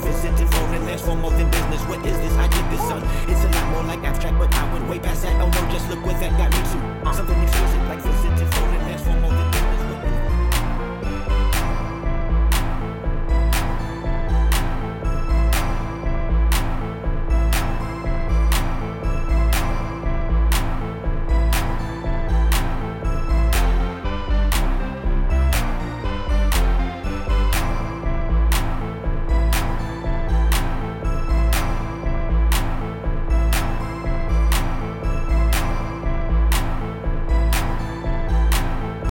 breakfast, foreign lands for more than business. What is this? I get this, son. It's a lot more like abstract, but I went way past that. Oh no, just look what that got me to. Uh, something new.